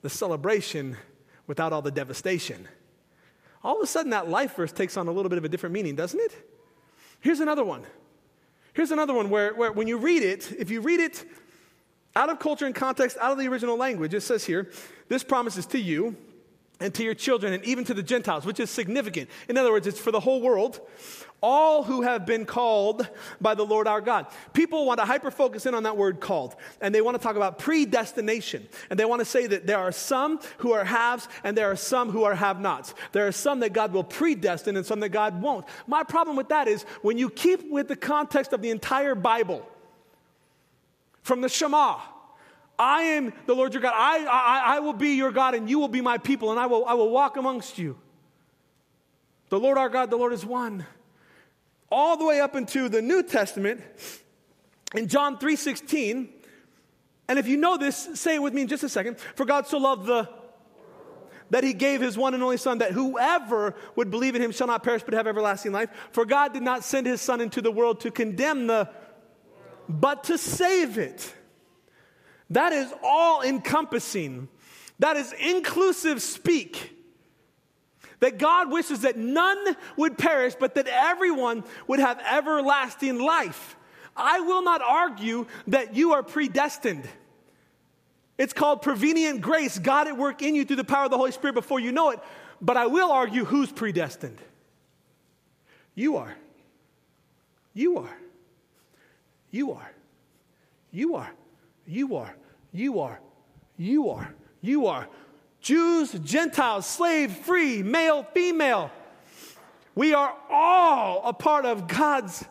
the celebration without all the devastation all of a sudden that life verse takes on a little bit of a different meaning, doesn't it? Here's another one. Here's another one where, where when you read it, if you read it out of culture and context, out of the original language, it says here, this promise is to you and to your children and even to the Gentiles, which is significant. In other words, it's for the whole world all who have been called by the Lord our God. People want to hyper focus in on that word called, and they want to talk about predestination. And they want to say that there are some who are haves and there are some who are have nots. There are some that God will predestine and some that God won't. My problem with that is when you keep with the context of the entire Bible, from the Shema, I am the Lord your God. I, I, I will be your God and you will be my people and I will, I will walk amongst you. The Lord our God, the Lord is one all the way up into the New Testament in John 3:16. And if you know this, say it with me in just a second. For God so loved the that he gave his one and only son that whoever would believe in him shall not perish but have everlasting life. For God did not send his son into the world to condemn the but to save it. That is all encompassing. That is inclusive speak that God wishes that none would perish, but that everyone would have everlasting life. I will not argue that you are predestined. It's called prevenient grace, God at work in you through the power of the Holy Spirit before you know it. But I will argue who's predestined. You are. You are. You are. You are. You are. You are. You are. You are. Jews, Gentiles, slave, free, male, female. We are all a part of God's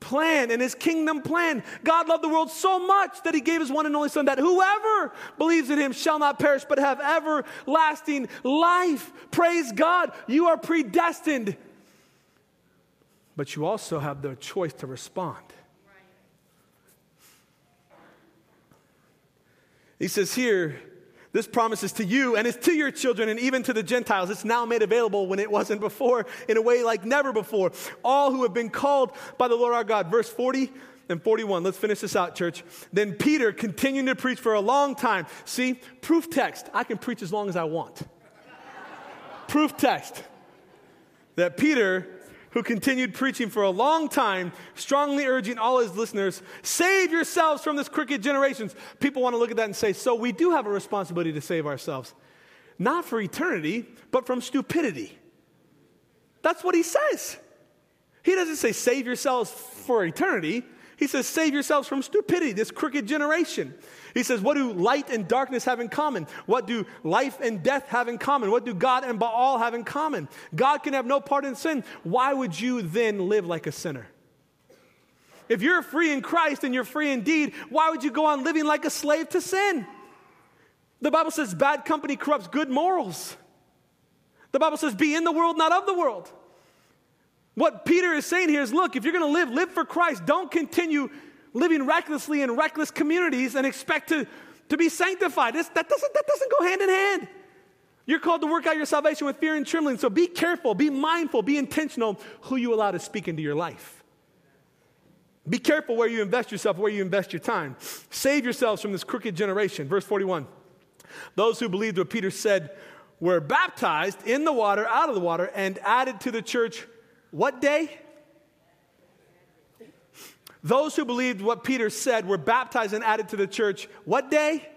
plan and his kingdom plan. God loved the world so much that he gave his one and only son that whoever believes in him shall not perish but have everlasting life. Praise God. You are predestined. But you also have the choice to respond. He says here, this promise is to you and it's to your children and even to the Gentiles. It's now made available when it wasn't before in a way like never before. All who have been called by the Lord our God. Verse 40 and 41. Let's finish this out, church. Then Peter continued to preach for a long time. See, proof text. I can preach as long as I want. proof text that Peter who continued preaching for a long time, strongly urging all his listeners, save yourselves from this crooked generation. People want to look at that and say, so we do have a responsibility to save ourselves. Not for eternity, but from stupidity. That's what he says. He doesn't say save yourselves for eternity. He says save yourselves from stupidity, this crooked generation. He says, What do light and darkness have in common? What do life and death have in common? What do God and Baal have in common? God can have no part in sin. Why would you then live like a sinner? If you're free in Christ and you're free indeed, why would you go on living like a slave to sin? The Bible says bad company corrupts good morals. The Bible says be in the world, not of the world. What Peter is saying here is look, if you're going to live, live for Christ. Don't continue living recklessly in reckless communities and expect to, to be sanctified. That, doesn't, that doesn't go hand in hand. You're called to work out your salvation with fear and trembling. So be careful, be mindful, be intentional who you allow to speak into your life. Be careful where you invest yourself, where you invest your time. Save yourselves from this crooked generation. Verse 41. Those who believed what Peter said were baptized in the water, out of the water, and added to the church what day? Those who believed what Peter said were baptized and added to the church what day?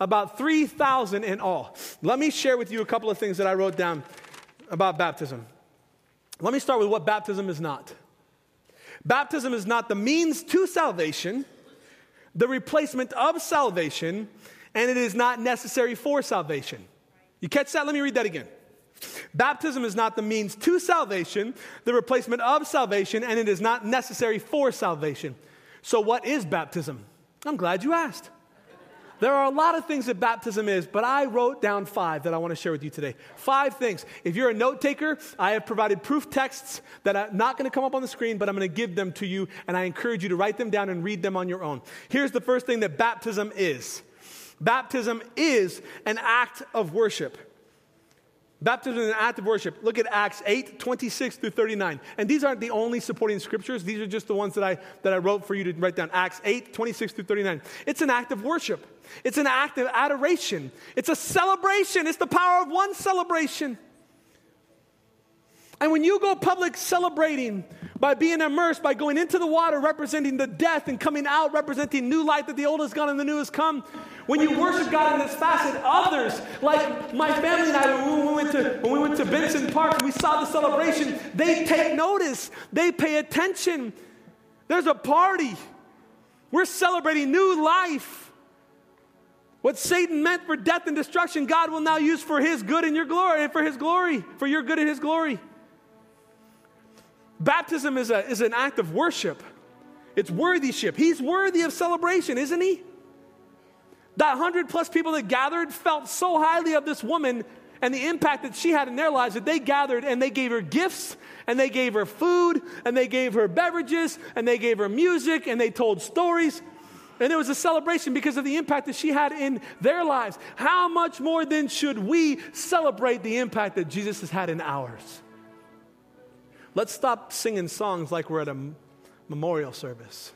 About 3,000 in all. Let me share with you a couple of things that I wrote down about baptism. Let me start with what baptism is not. Baptism is not the means to salvation, the replacement of salvation, and it is not necessary for salvation. You catch that? Let me read that again. Baptism is not the means to salvation, the replacement of salvation, and it is not necessary for salvation. So, what is baptism? I'm glad you asked. There are a lot of things that baptism is, but I wrote down five that I want to share with you today. Five things. If you're a note taker, I have provided proof texts that are not going to come up on the screen, but I'm going to give them to you, and I encourage you to write them down and read them on your own. Here's the first thing that baptism is baptism is an act of worship. Baptism is an act of worship. Look at Acts 8, 26 through 39. And these aren't the only supporting scriptures. These are just the ones that I, that I wrote for you to write down. Acts 8, 26 through 39. It's an act of worship. It's an act of adoration. It's a celebration. It's the power of one celebration. And when you go public celebrating by being immersed, by going into the water representing the death and coming out representing new life that the old has gone and the new has come, when you worship God in this facet, others, like my family and I, when we went to, when we went to Benson Park and we saw the celebration, they take notice, they pay attention. There's a party. We're celebrating new life. What Satan meant for death and destruction, God will now use for his good and your glory, and for his glory, for your good and his glory. Baptism is, a, is an act of worship. It's worthyship. He's worthy of celebration, isn't he? That hundred plus people that gathered felt so highly of this woman and the impact that she had in their lives that they gathered and they gave her gifts and they gave her food and they gave her beverages and they gave her music and they told stories. And it was a celebration because of the impact that she had in their lives. How much more then should we celebrate the impact that Jesus has had in ours? Let's stop singing songs like we're at a memorial service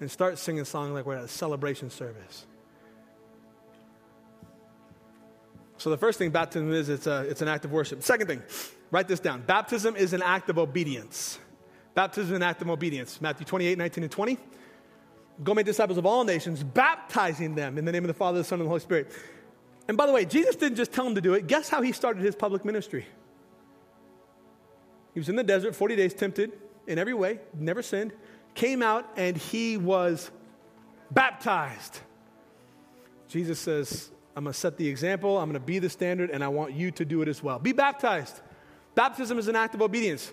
and start singing songs like we're at a celebration service. So the first thing baptism is, it's, a, it's an act of worship. Second thing, write this down. Baptism is an act of obedience. Baptism is an act of obedience. Matthew 28, 19 and 20. Go make disciples of all nations, baptizing them in the name of the Father, the Son, and the Holy Spirit. And by the way, Jesus didn't just tell them to do it. Guess how he started his public ministry? He was in the desert, 40 days, tempted in every way, never sinned, came out, and he was baptized. Jesus says, I'm going to set the example, I'm going to be the standard, and I want you to do it as well. Be baptized. Baptism is an act of obedience.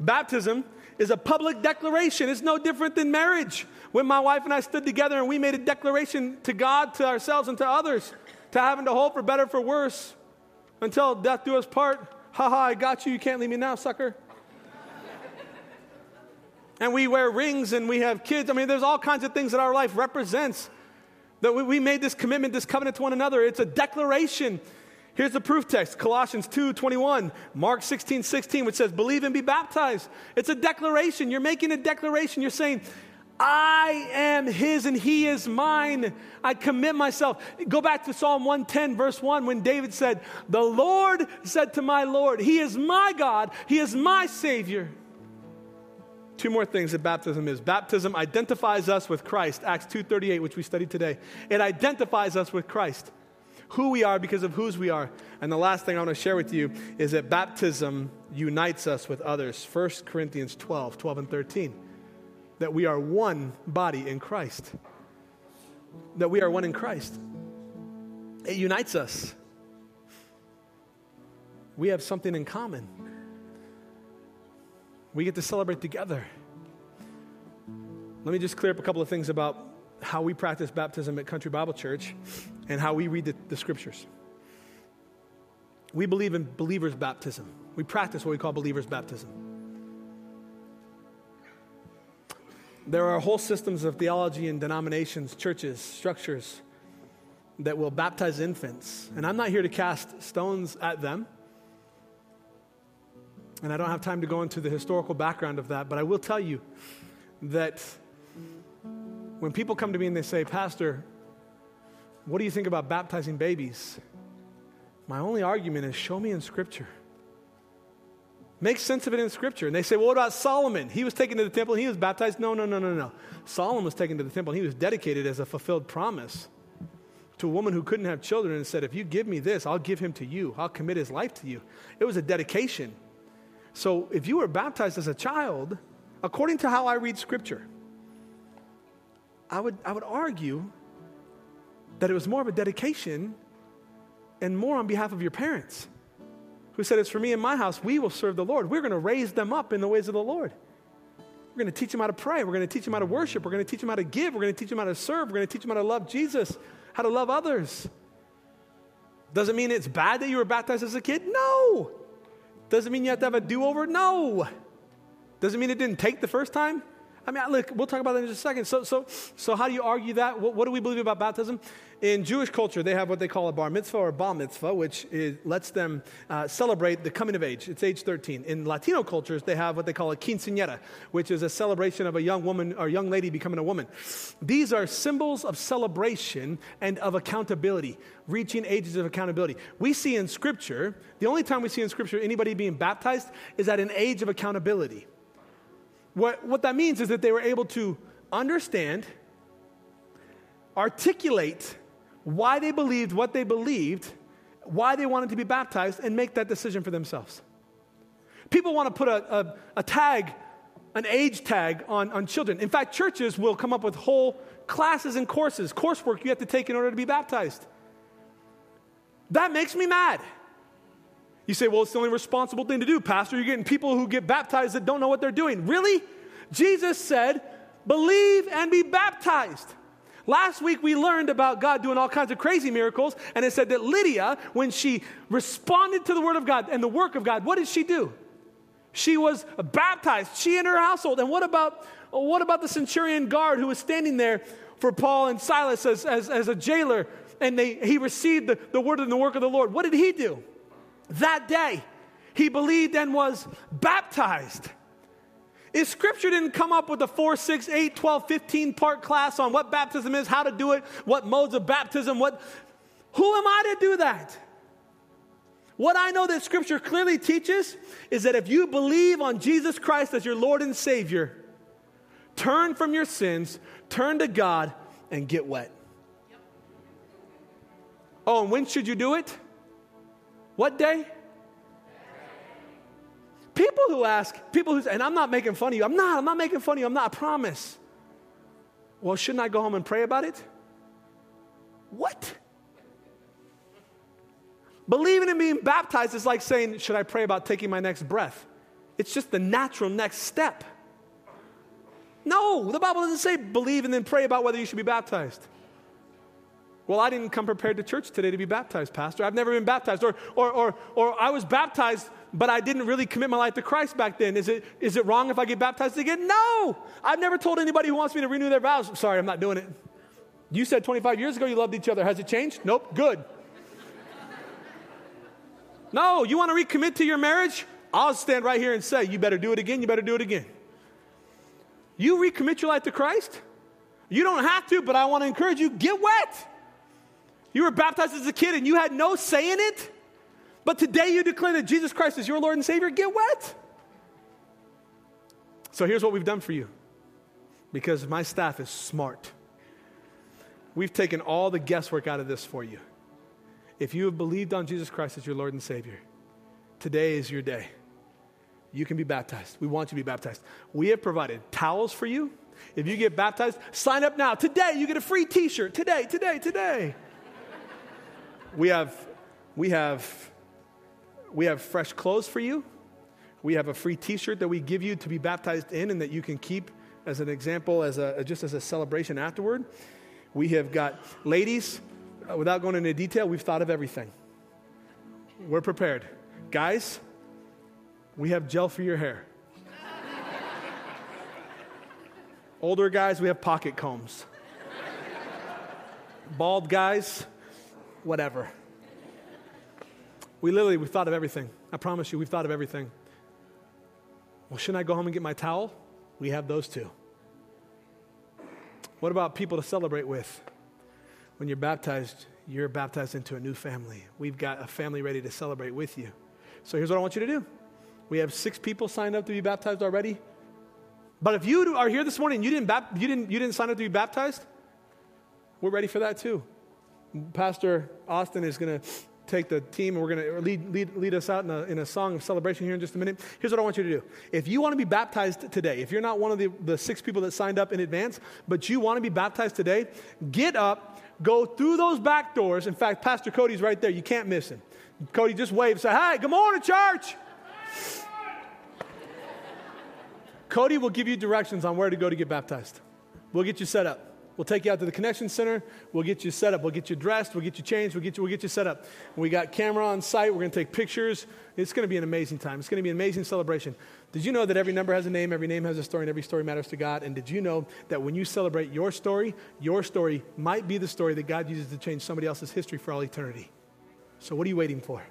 Baptism is a public declaration. It's no different than marriage. When my wife and I stood together and we made a declaration to God, to ourselves, and to others, to having to hope for better, for worse, until death do us part. Ha ha, I got you. You can't leave me now, sucker. and we wear rings and we have kids. I mean, there's all kinds of things that our life represents. That we made this commitment, this covenant to one another. It's a declaration. Here's the proof text Colossians 2 21, Mark 16 16, which says, Believe and be baptized. It's a declaration. You're making a declaration. You're saying, I am his and he is mine. I commit myself. Go back to Psalm 110, verse 1, when David said, The Lord said to my Lord, He is my God, He is my Savior. Two more things that baptism is. Baptism identifies us with Christ, Acts 2:38, which we studied today. It identifies us with Christ, who we are because of whose we are. And the last thing I want to share with you is that baptism unites us with others. 1 Corinthians 12, 12 and 13. That we are one body in Christ. That we are one in Christ. It unites us. We have something in common. We get to celebrate together. Let me just clear up a couple of things about how we practice baptism at Country Bible Church and how we read the, the scriptures. We believe in believers' baptism. We practice what we call believers' baptism. There are whole systems of theology and denominations, churches, structures that will baptize infants. And I'm not here to cast stones at them. And I don't have time to go into the historical background of that, but I will tell you that when people come to me and they say, Pastor, what do you think about baptizing babies? My only argument is show me in Scripture. Make sense of it in Scripture. And they say, well, what about Solomon? He was taken to the temple and he was baptized. No, no, no, no, no. Solomon was taken to the temple and he was dedicated as a fulfilled promise to a woman who couldn't have children and said, if you give me this, I'll give him to you. I'll commit his life to you. It was a dedication. So if you were baptized as a child, according to how I read scripture, I would, I would argue that it was more of a dedication and more on behalf of your parents who said, It's for me and my house, we will serve the Lord. We're going to raise them up in the ways of the Lord. We're going to teach them how to pray. We're going to teach them how to worship. We're going to teach them how to give. We're going to teach them how to serve. We're going to teach them how to love Jesus. how to love others. Doesn't mean it's bad that you were baptized as a kid? No. Doesn't mean you have to have a do over? No. Doesn't mean it didn't take the first time? I mean, look, we'll talk about that in just a second. So, so, so how do you argue that? What, what do we believe about baptism? In Jewish culture, they have what they call a bar mitzvah or bar mitzvah, which is, lets them uh, celebrate the coming of age. It's age 13. In Latino cultures, they have what they call a quinceañera, which is a celebration of a young woman or young lady becoming a woman. These are symbols of celebration and of accountability, reaching ages of accountability. We see in Scripture, the only time we see in Scripture anybody being baptized is at an age of accountability. What, what that means is that they were able to understand, articulate, why they believed what they believed, why they wanted to be baptized, and make that decision for themselves. People want to put a, a, a tag, an age tag on, on children. In fact, churches will come up with whole classes and courses, coursework you have to take in order to be baptized. That makes me mad. You say, well, it's the only responsible thing to do, Pastor. You're getting people who get baptized that don't know what they're doing. Really? Jesus said, believe and be baptized. Last week we learned about God doing all kinds of crazy miracles, and it said that Lydia, when she responded to the word of God and the work of God, what did she do? She was baptized, she and her household. And what about, what about the centurion guard who was standing there for Paul and Silas as, as, as a jailer, and they, he received the, the word and the work of the Lord? What did he do? That day, he believed and was baptized. If scripture didn't come up with a 4, 6, 8, 12, 15 part class on what baptism is, how to do it, what modes of baptism, what, who am I to do that? What I know that scripture clearly teaches is that if you believe on Jesus Christ as your Lord and Savior, turn from your sins, turn to God, and get wet. Oh, and when should you do it? What day? People who ask, people who, say, and I'm not making fun of you. I'm not, I'm not making fun of you. I'm not, I promise. Well, shouldn't I go home and pray about it? What? Believing in being baptized is like saying, Should I pray about taking my next breath? It's just the natural next step. No, the Bible doesn't say believe and then pray about whether you should be baptized. Well, I didn't come prepared to church today to be baptized, Pastor. I've never been baptized. Or, or, or, or I was baptized, but I didn't really commit my life to Christ back then. Is it, is it wrong if I get baptized again? No. I've never told anybody who wants me to renew their vows. Sorry, I'm not doing it. You said 25 years ago you loved each other. Has it changed? Nope. Good. no, you want to recommit to your marriage? I'll stand right here and say, you better do it again. You better do it again. You recommit your life to Christ? You don't have to, but I want to encourage you get wet. You were baptized as a kid and you had no say in it, but today you declare that Jesus Christ is your Lord and Savior. Get wet. So here's what we've done for you because my staff is smart. We've taken all the guesswork out of this for you. If you have believed on Jesus Christ as your Lord and Savior, today is your day. You can be baptized. We want you to be baptized. We have provided towels for you. If you get baptized, sign up now. Today, you get a free t shirt. Today, today, today we have, we have, we have fresh clothes for you. We have a free T-shirt that we give you to be baptized in, and that you can keep as an example, as a just as a celebration afterward. We have got ladies. Uh, without going into detail, we've thought of everything. We're prepared, guys. We have gel for your hair. Older guys, we have pocket combs. Bald guys, whatever. We literally, we've thought of everything. I promise you, we've thought of everything. Well, shouldn't I go home and get my towel? We have those too. What about people to celebrate with? When you're baptized, you're baptized into a new family. We've got a family ready to celebrate with you. So here's what I want you to do. We have six people signed up to be baptized already. But if you are here this morning, you didn't, you didn't, you didn't sign up to be baptized, we're ready for that too. Pastor Austin is going to take the team and we're going to lead, lead, lead us out in a, in a song of celebration here in just a minute. Here's what I want you to do. If you want to be baptized today, if you're not one of the, the six people that signed up in advance, but you want to be baptized today, get up, go through those back doors. In fact, Pastor Cody's right there. You can't miss him. Cody just wave, say, Hi, good morning, church. Cody will give you directions on where to go to get baptized. We'll get you set up. We'll take you out to the connection center. We'll get you set up. We'll get you dressed. We'll get you changed. We'll get you, we'll get you set up. We got camera on site. We're going to take pictures. It's going to be an amazing time. It's going to be an amazing celebration. Did you know that every number has a name, every name has a story, and every story matters to God? And did you know that when you celebrate your story, your story might be the story that God uses to change somebody else's history for all eternity? So what are you waiting for?